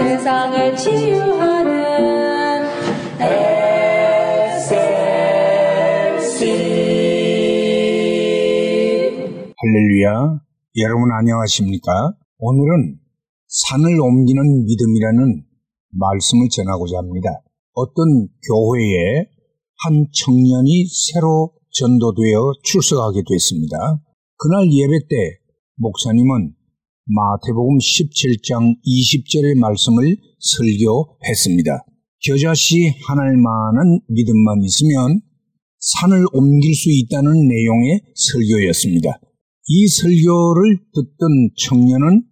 세상을 치유하는 SLC 할렐루야. 여러분 안녕하십니까? 오늘은 산을 옮기는 믿음이라는 말씀을 전하고자 합니다. 어떤 교회에 한 청년이 새로 전도되어 출석하게 됐습니다. 그날 예배 때 목사님은 마태복음 17장 20절의 말씀을 설교했습니다. 겨자씨 하나만한 믿음만 있으면 산을 옮길 수 있다는 내용의 설교였습니다. 이 설교를 듣던 청년은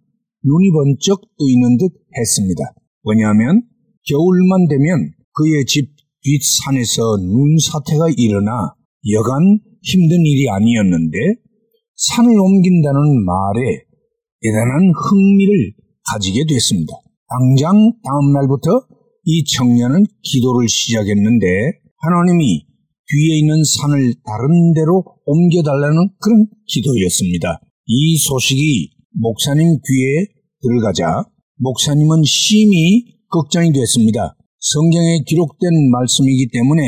눈이 번쩍 뜨이는 듯 했습니다. 왜냐하면 겨울만 되면 그의 집 뒷산에서 눈사태가 일어나 여간 힘든 일이 아니었는데 산을 옮긴다는 말에 대단한 흥미를 가지게 됐습니다. 당장 다음 날부터 이 청년은 기도를 시작했는데 하나님이 뒤에 있는 산을 다른 데로 옮겨달라는 그런 기도였습니다. 이 소식이 목사님 귀에 들어가자 목사님은 심히 걱정이 됐습니다. 성경에 기록된 말씀이기 때문에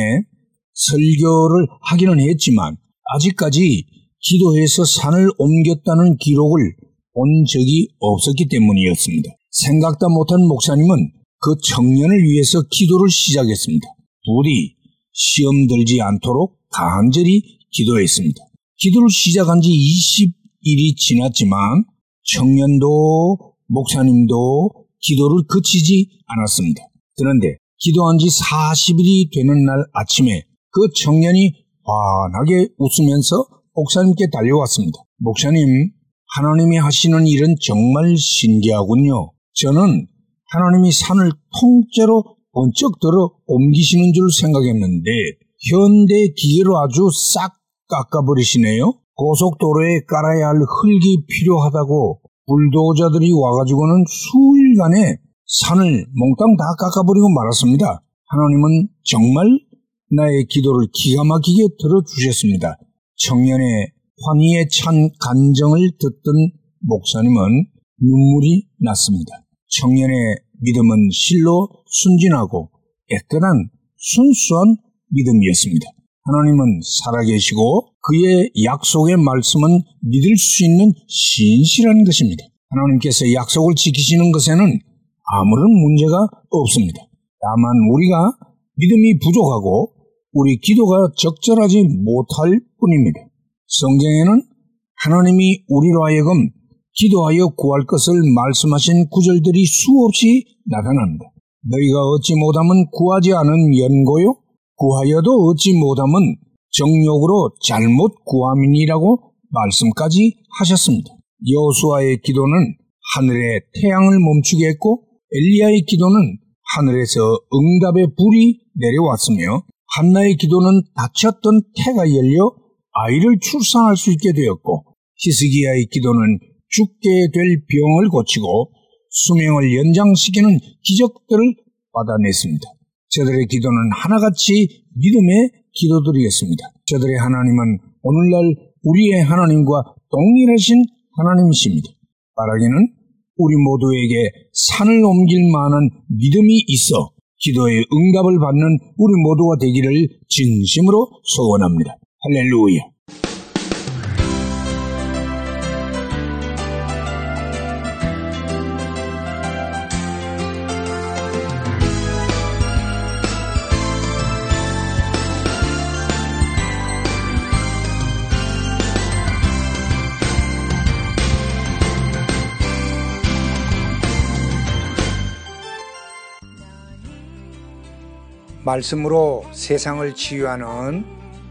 설교를 하기는 했지만 아직까지 기도해서 산을 옮겼다는 기록을 본 적이 없었기 때문이었습니다. 생각도 못한 목사님은 그 청년을 위해서 기도를 시작했습니다. 부디 시험 들지 않도록 간절히 기도했습니다. 기도를 시작한 지 20일이 지났지만 청년도 목사님도 기도를 그치지 않았습니다. 그런데 기도한 지 40일이 되는 날 아침에 그 청년이 환하게 웃으면서 목사님께 달려왔습니다. 목사님, 하나님이 하시는 일은 정말 신기하군요. 저는 하나님이 산을 통째로 번쩍 들어 옮기시는 줄 생각했는데 현대 기계로 아주 싹 깎아버리시네요. 고속도로에 깔아야 할 흙이 필요하다고 불도저들이 와가지고는 수일간에 산을 몽땅 다 깎아버리고 말았습니다. 하나님은 정말 나의 기도를 기가 막히게 들어주셨습니다. 청년의 환희에 찬 간정을 듣던 목사님은 눈물이 났습니다. 청년의 믿음은 실로 순진하고 깨끗한 순수한 믿음이었습니다. 하나님은 살아계시고 그의 약속의 말씀은 믿을 수 있는 신실한 것입니다. 하나님께서 약속을 지키시는 것에는 아무런 문제가 없습니다. 다만 우리가 믿음이 부족하고 우리 기도가 적절하지 못할 뿐입니다. 성경에는 하나님이 우리로 하여금 기도하여 구할 것을 말씀하신 구절들이 수없이 나타납니다. 너희가 얻지 못하면 구하지 않은 연고요? 구하여도 얻지 못하면 정욕으로 잘못 구함이니라고 말씀까지 하셨습니다. 여수아의 기도는 하늘에 태양을 멈추게 했고 엘리야의 기도는 하늘에서 응답의 불이 내려왔으며 한나의 기도는 닫혔던 태가 열려 아이를 출산할 수 있게 되었고 히스기야의 기도는 죽게 될 병을 고치고 수명을 연장시키는 기적들을 받아냈습니다. 저들의 기도는 하나같이 믿음의 기도들이었습니다. 저들의 하나님은 오늘날 우리의 하나님과 동일하신 하나님이십니다. 바라기는 우리 모두에게 산을 옮길 만한 믿음이 있어 기도의 응답을 받는 우리 모두가 되기를 진심으로 소원합니다. 할렐루야. 말씀으로 세상을 치유하는